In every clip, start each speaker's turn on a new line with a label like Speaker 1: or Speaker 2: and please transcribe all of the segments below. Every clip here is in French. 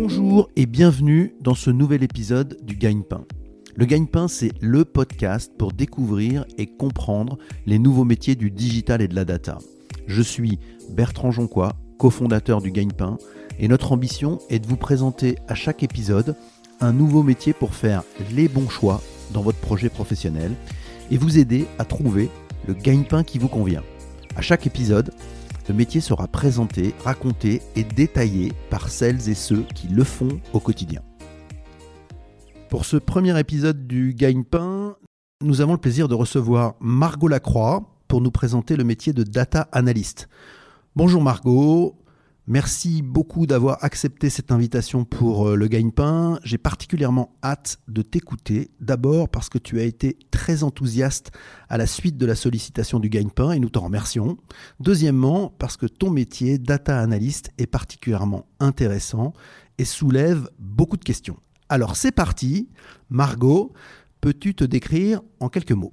Speaker 1: Bonjour et bienvenue dans ce nouvel épisode du Gagne-Pain. Le Gagne-Pain, c'est le podcast pour découvrir et comprendre les nouveaux métiers du digital et de la data. Je suis Bertrand Jonquois, cofondateur du Gagne-Pain, et notre ambition est de vous présenter à chaque épisode un nouveau métier pour faire les bons choix dans votre projet professionnel et vous aider à trouver le gagne-pain qui vous convient. À chaque épisode, le métier sera présenté, raconté et détaillé par celles et ceux qui le font au quotidien. Pour ce premier épisode du Gagne-Pain, nous avons le plaisir de recevoir Margot Lacroix pour nous présenter le métier de data analyst. Bonjour Margot, Merci beaucoup d'avoir accepté cette invitation pour euh, le gagne-pain. J'ai particulièrement hâte de t'écouter. D'abord parce que tu as été très enthousiaste à la suite de la sollicitation du gagne-pain et nous t'en remercions. Deuxièmement parce que ton métier data analyst est particulièrement intéressant et soulève beaucoup de questions. Alors c'est parti. Margot, peux-tu te décrire en quelques mots?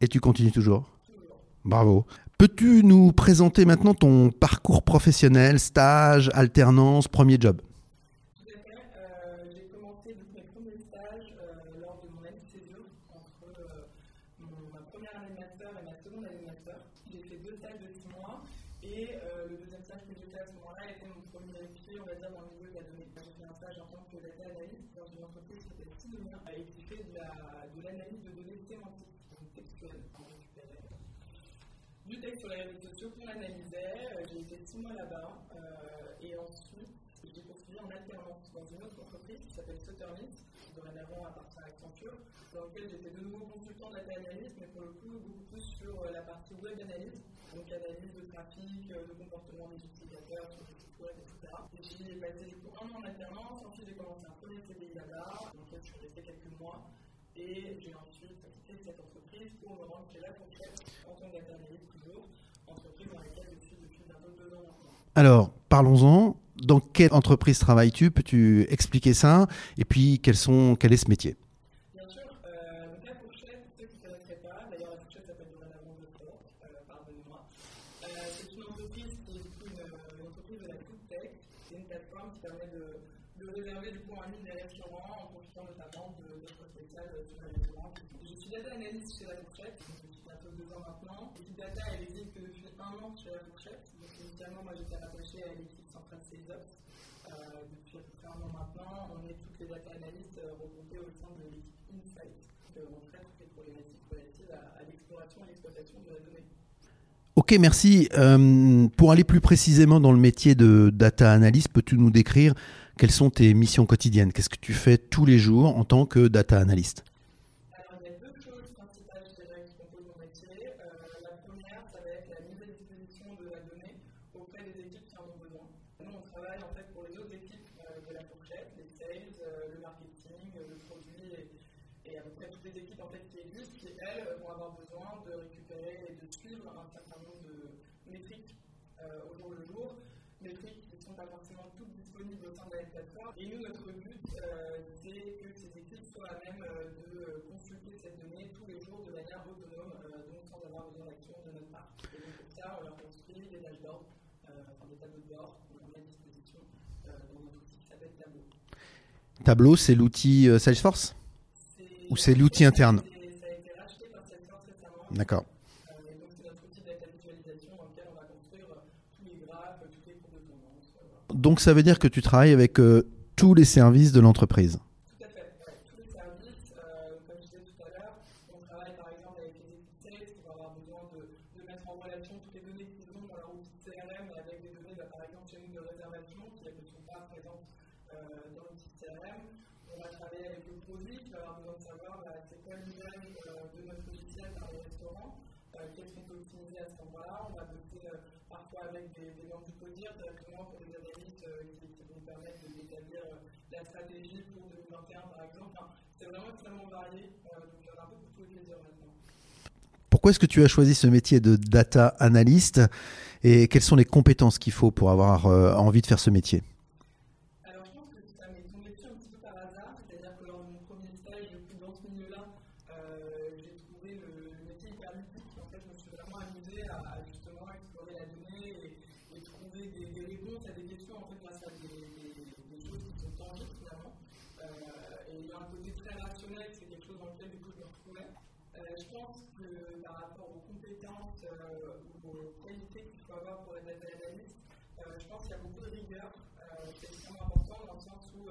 Speaker 1: Et tu continues toujours Bravo. Peux-tu nous présenter maintenant ton parcours professionnel, stage, alternance, premier job
Speaker 2: sur les réseaux sociaux qu'on analysait. Euh, j'ai été six mois là-bas euh, et ensuite j'ai poursuivi en alternance dans une autre entreprise qui s'appelle Suttermint, dorénavant appartient à Accenture, dans laquelle j'étais de nouveau consultant data analyst, mais pour le coup beaucoup plus sur euh, la partie web analyse, donc analyse de trafic, de comportement des utilisateurs sur les sites web, etc. Et j'y ai passé du coup un an en alternance, ensuite j'ai commencé un premier CDI là-bas, lequel je suis resté quelques mois, et j'ai ensuite quitté cette entreprise pour me rendre chez la fourchette en tant que toujours, entreprise dans laquelle je suis depuis bientôt deux ans maintenant.
Speaker 1: Alors, parlons-en. Dans quelle entreprise travailles-tu? Peux-tu expliquer ça? Et puis, quels sont, quel est ce métier?
Speaker 2: Moi j'étais rattaché à l'équipe centrale Sales euh, depuis à peu près un an maintenant. On est toutes les data analystes euh, regroupées au sein de l'équipe Insight. on traite toutes les problématiques relatives à, l'exploration et l'exploitation de la donnée.
Speaker 1: Ok, merci. Euh, pour aller plus précisément dans le métier de data analyst, peux-tu nous décrire quelles sont tes missions quotidiennes? Qu'est-ce que tu fais tous les jours en tant que data analyst
Speaker 2: Et nous, notre but, euh, c'est que ces équipes soient à même euh, de consulter cette donnée tous les jours de manière autonome, euh, donc sans avoir besoin d'action de notre part. Et donc pour ça, on leur construit des dashboards, enfin des tableaux de bord qu'on met à disposition dans notre outil qui s'appelle Tableau.
Speaker 1: Tableau, c'est l'outil Salesforce? Ou c'est l'outil interne
Speaker 2: Ça a été racheté par
Speaker 1: D'accord.
Speaker 2: donc c'est notre outil visualisation dans lequel on va construire tous les graphes, toutes les courbes de tendance.
Speaker 1: Donc ça veut dire que tu travailles avec tous les services de l'entreprise.
Speaker 2: Tout à fait, tous les services, euh, comme je disais tout à l'heure. On travaille par exemple avec les équipes sales qui vont avoir besoin de, de, mettre en relation toutes les données qu'ils ont dans leur outil CRM et avec des données, bah, par exemple, chez nous de réservation qui ne sont pas présentes euh, dans l'outil CRM. On va travailler avec le produit qui va avoir besoin de savoir bah, c'est quoi l'usage euh, de notre logiciel par les restaurants. Euh, qu'est-ce qu'on peut optimiser à ce moment-là. On va bosser euh, parfois avec des, des membres du CODIR directement pour des analystes qui, qui, vont permettre d'établir la stratégie pour 2021 par exemple. Enfin, c'est vraiment extrêmement varié, donc il y en a un peu pour tous les plaisirs maintenant.
Speaker 1: Pourquoi est-ce que tu as choisi ce métier de data analyst et quelles sont les compétences qu'il faut pour avoir envie de faire ce métier?
Speaker 2: par hasard, c'est-à-dire que lors de mon premier stage, du coup, dans ce milieu-là, euh, j'ai trouvé le, métier hyper ludique. En fait, je me suis vraiment amusée à, justement explorer la donnée et, et trouver des, réponses à des questions en fait, grâce à des, des, choses qui sont tangibles finalement. Euh, et il y a un côté très rationnel, c'est quelque chose dans lequel du coup je me retrouvais. Euh, je pense que par rapport aux compétences ou aux qualités qu'il faut avoir pour être data analyst, je pense qu'il y a beaucoup de rigueur. c'est extrêmement important dans le sens où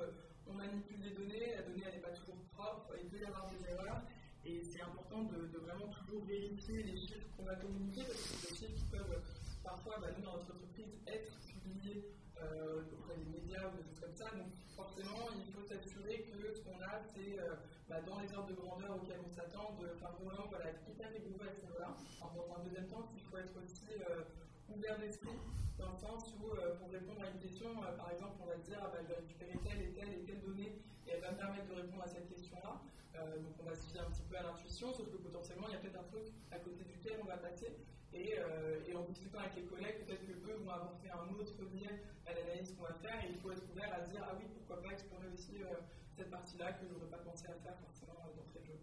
Speaker 2: toujours vérifier les chiffres qu'on va communiquer, parce que c'est des chiffres qui peuvent parfois, bah, nous, dans notre entreprise, être publiés euh, auprès des médias ou des choses comme ça. Donc, forcément, il faut s'assurer que ce qu'on a, c'est euh, bah, dans les ordres de grandeur auxquels on s'attend, de enfin, vraiment voilà, être hyper rigoureux à. Dans un deuxième temps, il faut être aussi euh, ouvert d'esprit, dans le sens où, euh, pour répondre à une question, euh, par exemple, on va dire, ah, bah, je vais récupérer telle et telle et telle donnée, et elle va me permettre de répondre à cette question-là. Euh, donc on va se fier un petit peu à l'intuition, sauf que potentiellement il y a peut-être un truc à côté duquel on va passer. Et, euh, et en discutant avec les collègues, peut-être que eux vont apporter un autre lien à l'analyse qu'on va faire. Et il faut être ouvert à dire ah oui, pourquoi pas explorer aussi cette partie-là que je n'aurais pas pensé à faire forcément d'entrée de jeu.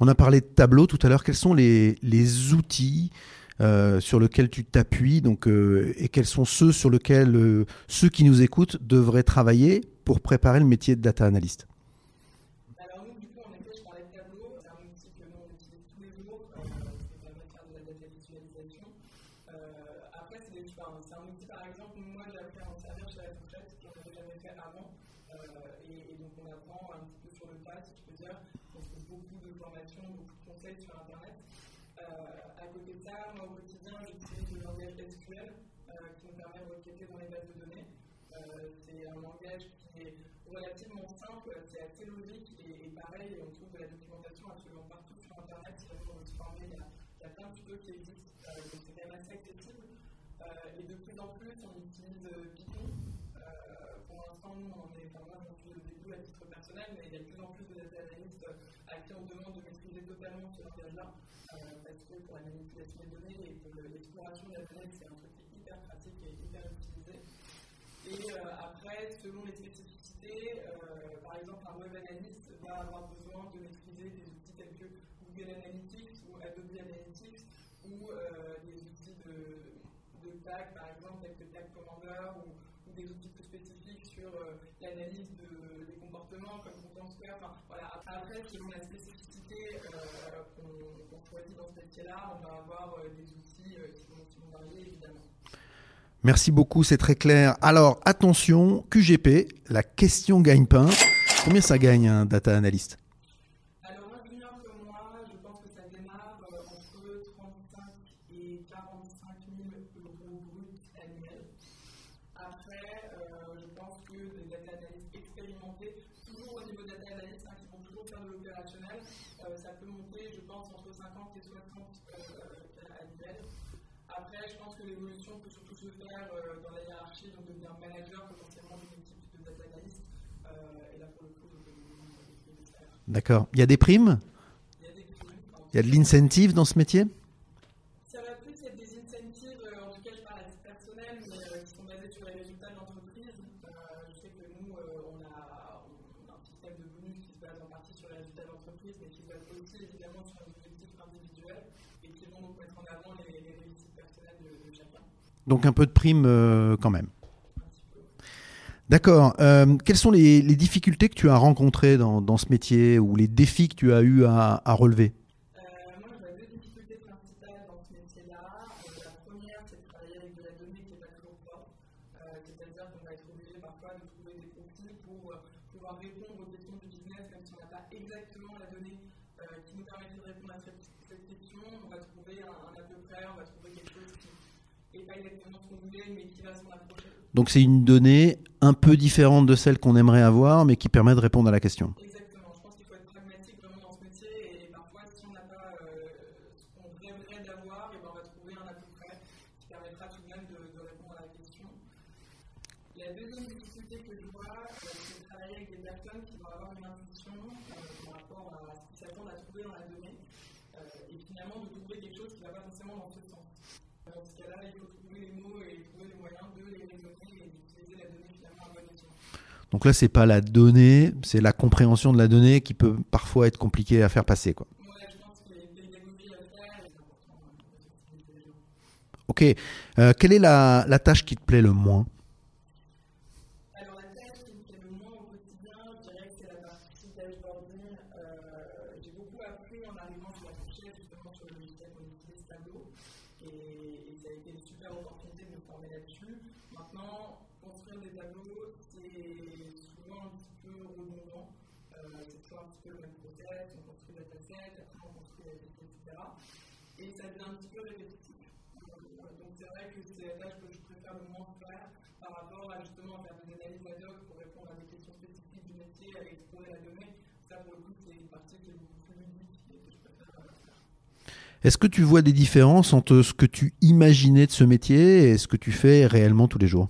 Speaker 1: On a parlé de tableau tout à l'heure. Quels sont les, les outils euh, sur lesquels tu t'appuies donc, euh, et quels sont ceux sur lesquels euh, ceux qui nous écoutent devraient travailler pour préparer le métier de data analyst
Speaker 2: relativement simple, c'est assez logique et, et, pareil, on trouve de la documentation absolument partout sur Internet. Si on veut se former, il y, a, il y a plein de tutos qui existent, euh, donc c'est quand même assez accessible. Euh, et de plus en plus, on utilise euh, Python. Euh, pour l'instant, on est, enfin, moi, j'en suis au début à titre personnel, mais il y a de plus en plus de data analystes à qui on demande de maîtriser totalement ce langage-là, parce que pour la manipulation des données et l'exploration de la donnée, c'est un truc qui est hyper pratique et hyper utilisé. Et après, selon les spécificités, euh, par exemple, un web analyst va avoir besoin de maîtriser des outils tels que Google Analytics ou Adobe Analytics ou euh, des outils de, de tag, par exemple, tels que Tag Commander ou, des outils plus spécifiques sur euh, l'analyse de, des comportements comme Content Square. Enfin, voilà. Après, selon la spécificité euh, qu'on qu choisit dans ce métier-là, on va avoir euh, des outils euh, qui vont, qui vont varier évidemment.
Speaker 1: Merci beaucoup, c'est très clair. Alors, attention, QGP, la question gagne-pain. Combien ça gagne un data analyst
Speaker 2: Alors, moi, junior que moi, je pense que ça démarre euh, entre 35 et 45 000 euros bruts annuels. Après, euh, je pense que des data analystes expérimentés, toujours au niveau data analystes, hein, qui vont toujours faire de l'opérationnel, euh, ça peut monter, je pense, entre 50 et 60 euh, annuels. Après, je pense que l'évolution peut surtout se faire euh, dans la hiérarchie, donc devenir manager potentiellement d'une équipe de data analyst. Euh, et là, pour le coup, je peux
Speaker 1: D'accord. Il y a des primes?
Speaker 2: Il y a primes.
Speaker 1: De l'incentive dans ce métier?
Speaker 2: Ça va plus être des incentives, euh, en tout cas, je parle à titre personnel, mais euh, qui sont basés sur les résultats de l'entreprise. Euh, je sais que nous, on a, un système de bonus qui se base en partie sur les résultats de l'entreprise, mais qui se base aussi évidemment sur un objectif individuel et qui vont donc mettre en avant les, les réussites personnelles de, chacun.
Speaker 1: Donc un peu de prime euh, quand même. D'accord. Euh, quelles sont les, difficultés que tu as rencontrées dans, ce métier ou les défis que tu as eu à, relever?
Speaker 2: Euh, moi, j'avais deux difficultés principales dans ce métier-là. Euh, la première, c'est de travailler avec de la donnée qui n'est pas toujours propre. C'est-à-dire qu'on va être obligé parfois de trouver des profils pour pouvoir répondre aux questions du business, même si on n'a pas exactement la donnée qui nous permet de répondre à cette question. On va trouver un à peu près, on va trouver quelque chose qui
Speaker 1: donc c'est une donnée un peu différente de celle qu'on aimerait avoir, mais qui permet de répondre à la question.
Speaker 2: Je pense qu'il faut être pragmatique vraiment dans ce métier et parfois, si on n'a pas euh, ce qu'on rêverait d'avoir, et ben, on va trouver un à peu près qui permettra tout de même de, de répondre à la question. La deuxième difficulté que je vois, euh, c'est de travailler avec des personnes qui vont avoir une intuition euh, par rapport à ce qu'ils s'attendent à trouver dans la donnée euh, et finalement de trouver quelque chose qui ne va pas forcément dans ce sens. Dans ce cas-là, il faut trouver les mots et trouver les moyens de les raisonner et d'utiliser la donnée finalement à bon escient.
Speaker 1: Donc là, c'est pas la donnée, c'est la compréhension de la donnée qui peut parfois être compliquée à faire passer. Quoi. Ok, Euh, quelle est la tâche qui te plaît le moins
Speaker 2: Alors la tâche qui me plaît le moins au quotidien, je dirais que c'est la partie dashboarding. Euh, j'ai beaucoup appris en arrivant sur la fourchette, justement sur le logiciel qu'on utilise Tableau, et, et ça a été une super opportunité de me former là-dessus. Maintenant, construire des tableaux, c'est souvent un petit peu redondant. Euh, c'est toujours un petit peu le même process, on construit la facette, après on construit la liste, etc. Et ça devient un petit peu répétitif. Euh, donc c'est vrai que c'est la tâche que je préfère le moins faire par
Speaker 1: Est-ce que tu vois des différences entre ce que tu imaginais de ce métier et ce que tu fais réellement tous les jours?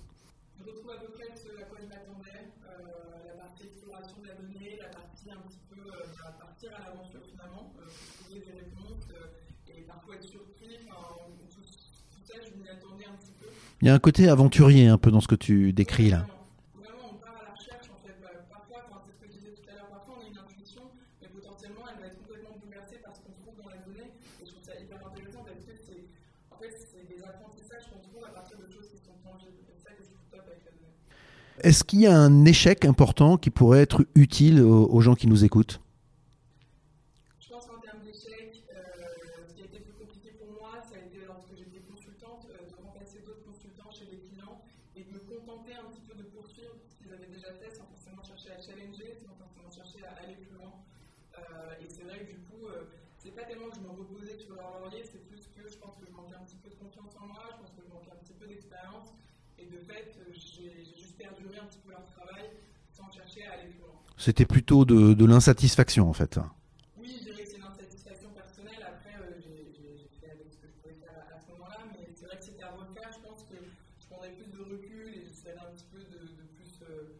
Speaker 2: Choses qui sont tangibles. Et c'est ça que je trouve top avec la donnée.
Speaker 1: Est-ce qu'il y a un échec important qui pourrait être utile aux gens qui nous écoutent
Speaker 2: Je pense qu'en termes d'échec, euh, ce qui a été plus compliqué pour moi, ça a été lorsque j'étais consultante, euh, de remplacer d'autres consultants chez les clients et de me contenter un petit peu de poursuivre ce qu'ils avaient déjà fait sans forcément chercher à challenger, sans forcément chercher à aller plus loin. Euh, et c'est vrai que du coup, euh, c'est pas tellement que je me reposais sur leur laurier, c'est plus que je pense que je manquais un petit peu de confiance en moi, je pense que je manquais un petit peu d'expérience. Et de fait, euh, j'ai j'ai juste perduré un petit peu leur travail sans chercher à aller plus loin.
Speaker 1: C'était plutôt de, de l'insatisfaction en fait.
Speaker 2: Oui, je dirais que c'est une insatisfaction personnelle. Après, euh, j'ai fait avec ce que je pouvais faire à, à ce moment-là, mais c'est vrai que c'était à refaire. Je pense que je prendrais plus de recul et j'essaierais un petit peu de, de plus euh,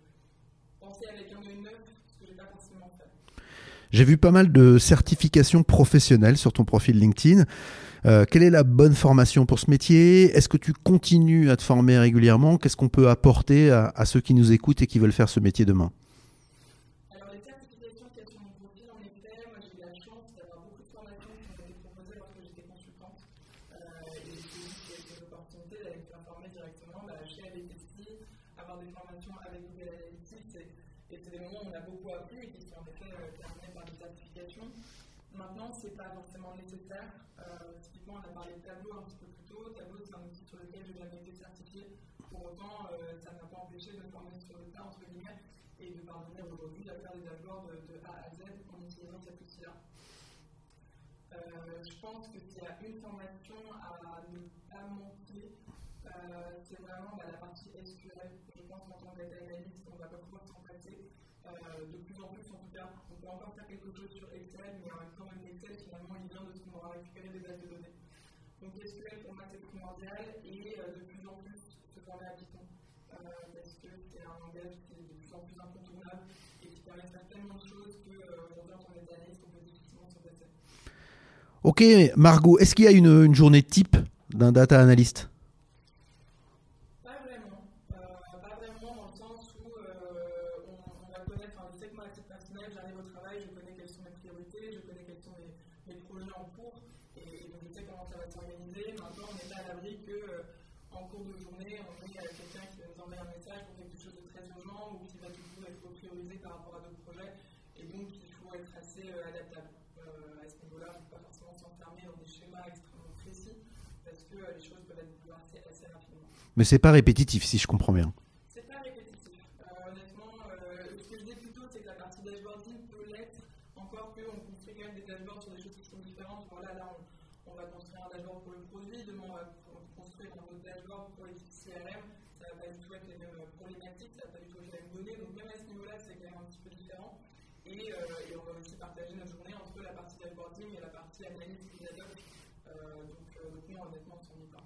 Speaker 2: penser avec un œil neuf, ce que j'ai pas forcément fait.
Speaker 1: J'ai vu pas mal de certifications professionnelles sur ton profil LinkedIn. Euh, quelle est la bonne formation pour ce métier? Est-ce que tu continues à te former régulièrement? Qu'est-ce qu'on peut apporter à, à ceux qui nous écoutent et qui veulent faire ce métier demain
Speaker 2: Alors, les certifications qu'il y a sur mon profil, en effet, moi j'ai eu la chance d'avoir beaucoup de formations qui m'ont été proposées lorsque j'étais consultante. Euh, et j'ai eu cette opportunité d'aller me faire former directement bah, chez ABTC, avoir des formations avec Google Analytics. Et, et c'est des moments où on a beaucoup appris et qui sont en effet euh, terminés par des certifications. Maintenant, ce n'est pas Euh, typiquement, on a parlé de Tableau un petit peu plus tôt. Tableau, c'est un outil sur lequel je n'ai jamais été certifié. Pour autant, euh, ça ne m'a pas empêché de me former sur le tas, entre guillemets, et de parvenir aujourd'hui à faire des dashboards de, de A à Z en utilisant cet outil-là. Euh, je pense que s'il y a une formation à ne pas manquer, c'est vraiment bah, la partie SQL. Je pense qu'en tant que data on va pas pouvoir s'en passer. Euh, de plus en plus, en tout cas, on peut encore faire quelque chose sur Excel, mais en même temps, même Excel, finalement, il vient de ce qu'on aura récupéré des bases de données. Donc SQL, pour moi, c'est primordial et euh, de plus en plus se former à Python. Euh, parce que c'est un langage qui est de plus en plus incontournable et qui permet de faire tellement de choses qu'aujourd'hui, en tant analyst, on peut difficilement s'en passer.
Speaker 1: Ok, Margot, est-ce qu'il y a une, une journée type d'un data analyst
Speaker 2: Pas vraiment. Euh, pas vraiment dans le sens où euh, on, on va connaître, enfin, je sais que moi, à titre personnel, j'arrive au travail, je connais quelles sont mes priorités, je connais quels sont mes, mes projets en cours, et, et donc je sais comment ça va s'organiser. Maintenant, on n'est pas à l'abri que, euh, en cours de journée, on ait euh, quelqu'un qui va nous envoyer un message pour quelque chose de très urgent ou qui va du coup être priorisé par rapport à d'autres projets, et donc il faut être assez euh, adaptable. Euh, à ce niveau-là, on ne peut pas forcément s'enfermer dans des schémas extrêmement précis, parce que euh, les choses peuvent être bouleversées assez rapidement.
Speaker 1: Mais c'est pas répétitif, si je comprends bien.
Speaker 2: C'est pas répétitif. Euh, honnêtement, euh, ce que je dis plutôt, c'est que la partie dashboarding peut l'être, encore qu'on construit quand même des dashboards sur des choses qui sont différentes. Voilà, là, on, va construire un dashboard pour le produit, demain, on va construire un autre dashboard pour l'équipe CRM, ça va pas du tout être les mêmes problématiques, ça va pas du tout être les mêmes données. Donc même à ce niveau-là, c'est quand même un petit peu différent. Et, euh, on va aussi partager notre journée entre la partie reporting et la partie analyse utilisateur. Euh, donc, euh, donc honnêtement, on s'ennuie pas.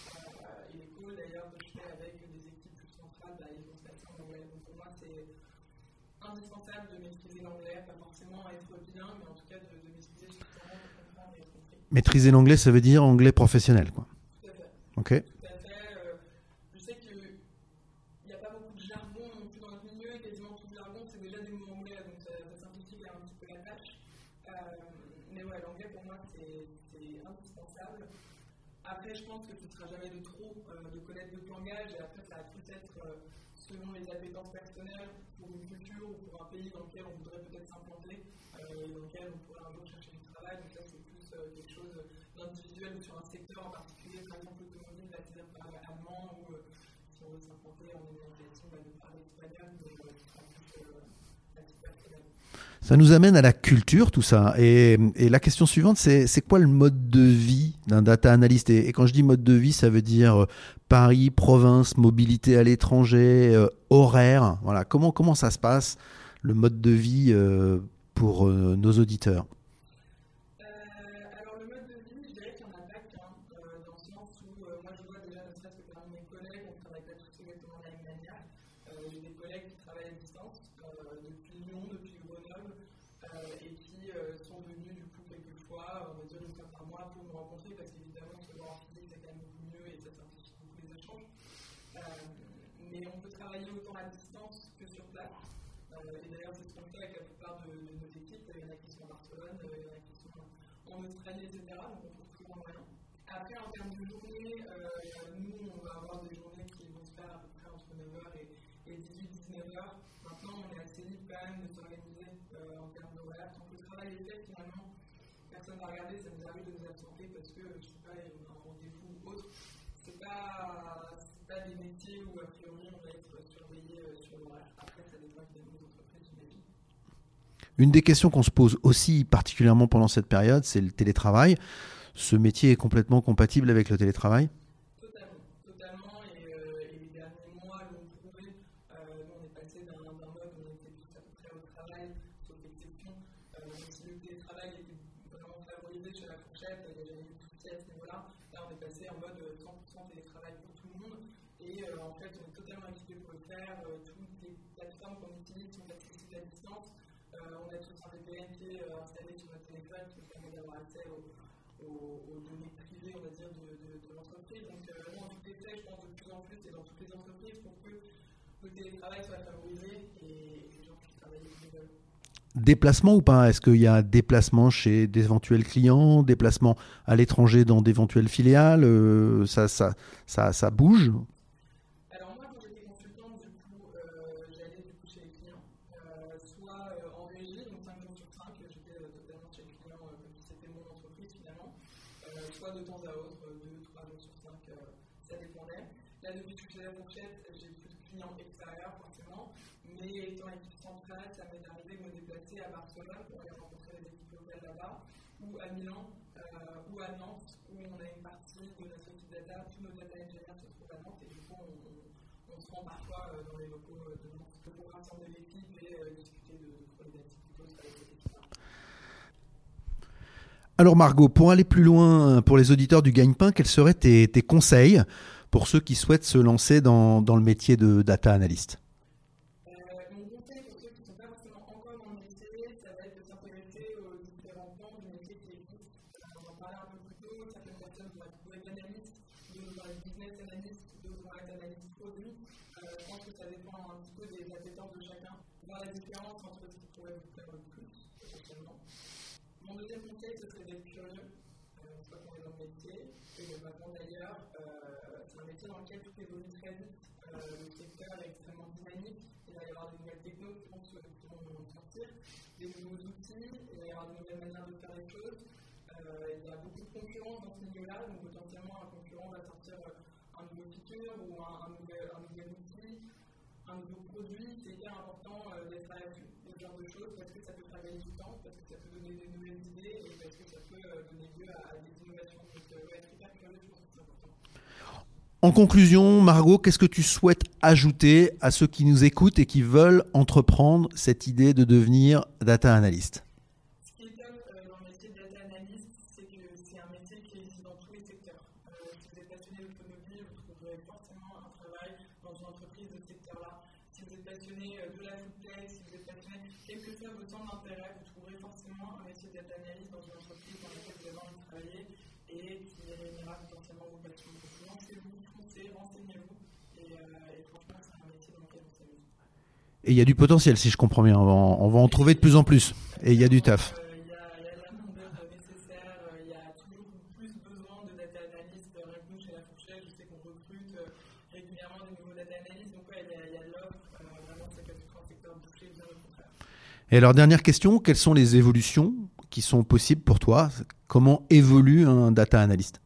Speaker 2: indispensable de maîtriser l'anglais, pas forcément être bilingue, mais en tout cas de, de maîtriser suffisamment pour comprendre et être compris.
Speaker 1: Maîtriser l'anglais, ça veut dire anglais professionnel, quoi.
Speaker 2: Tout à fait.
Speaker 1: Ok.
Speaker 2: Tout à fait. Euh, je sais qu'il n'y a pas beaucoup de jargon non plus dans notre milieu, et quasiment tout le jargon, c'est déjà des mots anglais, donc ça, ça simplifie quand même un petit peu la tâche. Euh, mais ouais, l'anglais pour moi, c'est indispensable. Après, je pense que tu ne seras jamais de trop euh, de connaître d'autres langages, et après, ça va tout être euh, appétences personnelles pour une culture ou pour un pays dans lequel on voudrait peut-être s'implanter euh, et dans lequel on pourrait un jour chercher du travail. Donc là, c'est plus euh, quelque chose d'individuel ou sur un secteur en particulier. Par exemple, l'automobile parler allemand ou euh, si on veut s'implanter en éducation, on va nous parler espagnol, euh, ce sera plus euh, à titre personnel.
Speaker 1: Ça nous amène à la culture, tout ça. Et, la question suivante, c'est quoi le mode de vie d'un data analyst? Et, quand je dis mode de vie, ça veut dire euh, Paris, province, mobilité à l'étranger, euh, horaire. Comment, ça se passe, le mode de vie euh, pour nos auditeurs
Speaker 2: Euh, alors le mode de vie, je dirais qu'il n'y en a pas qu'un, euh, dans le sens où euh, moi je vois déjà, ne serait-ce que parmi mes collègues, on ne travaille pas tous exactement de la même manière. Euh, J'ai des collègues qui travaillent à distance euh, depuis Lyon, depuis Grenoble, euh, et qui euh, sont venus du coup quelquefois, on va dire une fois par mois, pour me rencontrer, parce qu'évidemment se voir en physique c'est quand même beaucoup mieux et ça simplifie beaucoup les échanges. Euh, mais on peut travailler autant à distance que sur place. Euh, et d'ailleurs, c'est ce qu'on fait avec la plupart de, de nos équipes. Il y en a qui sont à Barcelone, euh, il y en a qui sont en Australie, etc. Donc on trouve toujours un moyen. Termes de journée, euh, nous, on va avoir des journées qui vont se faire à peu près entre 9h et, et 18-19h. Maintenant, on est assez libre quand même de s'organiser euh, en termes d'horaire. Tant le travail est fait, finalement, personne ne va regarder. Ça nous arrive de nous absenter parce que, je sais pas, on a un rendez-vous ou autre. C'est pas, c'est pas des métiers où, a priori, on va être surveillé euh, sur l'horaire. Après, ça dépend évidemment des entreprises, j'imagine.
Speaker 1: Une des questions qu'on se pose aussi particulièrement pendant cette période, c'est le télétravail. Ce métier est complètement compatible avec le télétravail
Speaker 2: Totalement, totalement. Et, euh, et les derniers mois l'ont prouvé. Euh, nous, on est passé d'un d'un mode où on était tous à peu près au travail, sauf exception. Euh, même si le télétravail était vraiment favorisé chez la fourchette, il n'y a jamais eu de souci à ce niveau-là. Là, on est passé en mode 100% télétravail pour tout le monde. Et euh, en fait, on est totalement équipé pour le faire. Euh, toutes les plateformes qu'on utilise sont accessibles à distance. Euh, on a tous un VPN qui est euh, installé sur notre téléphone qui nous permet d'avoir accès aux, aux, aux données privées, on va euh.
Speaker 1: Déplacement ou pas? Est-ce qu'il y a déplacement chez d'éventuels clients, déplacement à l'étranger dans d'éventuelles filiales? Euh, ça, ça, ça, ça bouge
Speaker 2: Alors moi, quand j'étais consultante, du coup, euh, j'allais du coup chez les clients, euh, soit euh, en régie, donc 5 jours sur 5, j'étais euh, totalement chez le client, euh, comme si c'était mon entreprise finalement, euh, soit de temps à autre, 2-3 jours sur 5, euh, ça dépendait. Là, depuis que je suis à la fourchette, j'ai plus de clients extérieurs forcément, mais étant équipe centrale, ça m'est arrivé de me déplacer à Barcelone pour aller rencontrer les équipes locales là-bas, ou à Milan, euh, ou à Nantes, où on a une partie de notre équipe data, tous nos data engineers se trouvent à Nantes, et du coup, on, se rend parfois euh, dans les locaux euh, de Nantes pour rassembler l'équipe et discuter de, de problématiques plutôt avec cette équipe-là.
Speaker 1: Alors Margot, pour aller plus loin pour les auditeurs du Gagne-Pain, quels seraient tes, tes, conseils pour ceux qui souhaitent se lancer dans, dans le métier de data analyst
Speaker 2: Euh, mon conseil pour ceux qui ne sont pas forcément encore dans le métier, ça va être de s'intéresser aux différents pans du métier qui existent. Euh, on en parlait un peu plus tôt, certaines personnes vont être web analystes, d'autres vont être business analystes, d'autres vont être analystes produits. Euh, je pense que ça dépend un petit peu des appétences de chacun. Voir la différence entre ce qui pourrait vous plaire le plus, potentiellement. Mon deuxième conseil, ce serait d'être curieux, euh, une fois qu'on est dans le métier, et de maintenant d'ailleurs, euh, c'est un métier dans lequel tout évolue très vite. le secteur est extrêmement dynamique. Il va y avoir des nouvelles technos qui vont, sortir, des nouveaux outils, il va y avoir de nouvelles manières de faire les choses. il y a beaucoup de concurrence dans ce milieu-là, donc potentiellement un concurrent va sortir un nouveau feature ou un nouvel outil,
Speaker 1: En conclusion, Margot, qu'est-ce que tu souhaites ajouter à ceux qui nous écoutent et qui veulent entreprendre cette idée de devenir data analyst? Et il y a du potentiel, si je comprends bien. On va, en trouver de plus en plus. Et il y a du taf. Et alors, dernière question. Quelles sont les évolutions qui sont possibles pour toi? Comment évolue un data analyst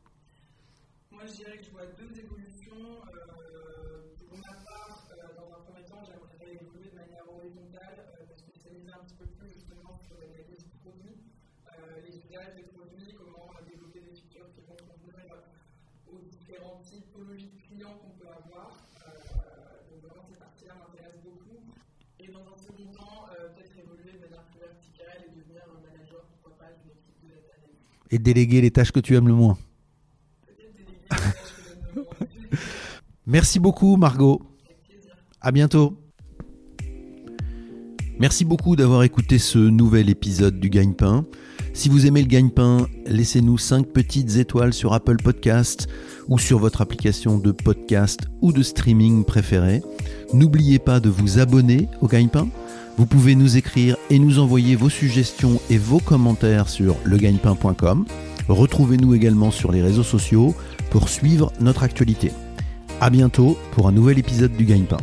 Speaker 2: typologie de clients qu'on peut avoir. Euh, donc vraiment, cette partie-là m'intéresse beaucoup. Et dans un second temps, euh, peut-être évoluer de manière plus verticale et devenir un manager, pourquoi pas, d'une équipe de data analyst.
Speaker 1: Déléguer les tâches que tu aimes le moins. Merci beaucoup, Margot. À bientôt. Merci beaucoup d'avoir écouté ce nouvel épisode du Gagne-Pain. Si vous aimez le gagne-pain, laissez-nous 5 petites étoiles sur Apple Podcast ou sur votre application de podcast ou de streaming préférée. N'oubliez pas de vous abonner au gagne-pain. Vous pouvez nous écrire et nous envoyer vos suggestions et vos commentaires sur legagnepain.com. Retrouvez-nous également sur les réseaux sociaux pour suivre notre actualité. À bientôt pour un nouvel épisode du gagne-pain.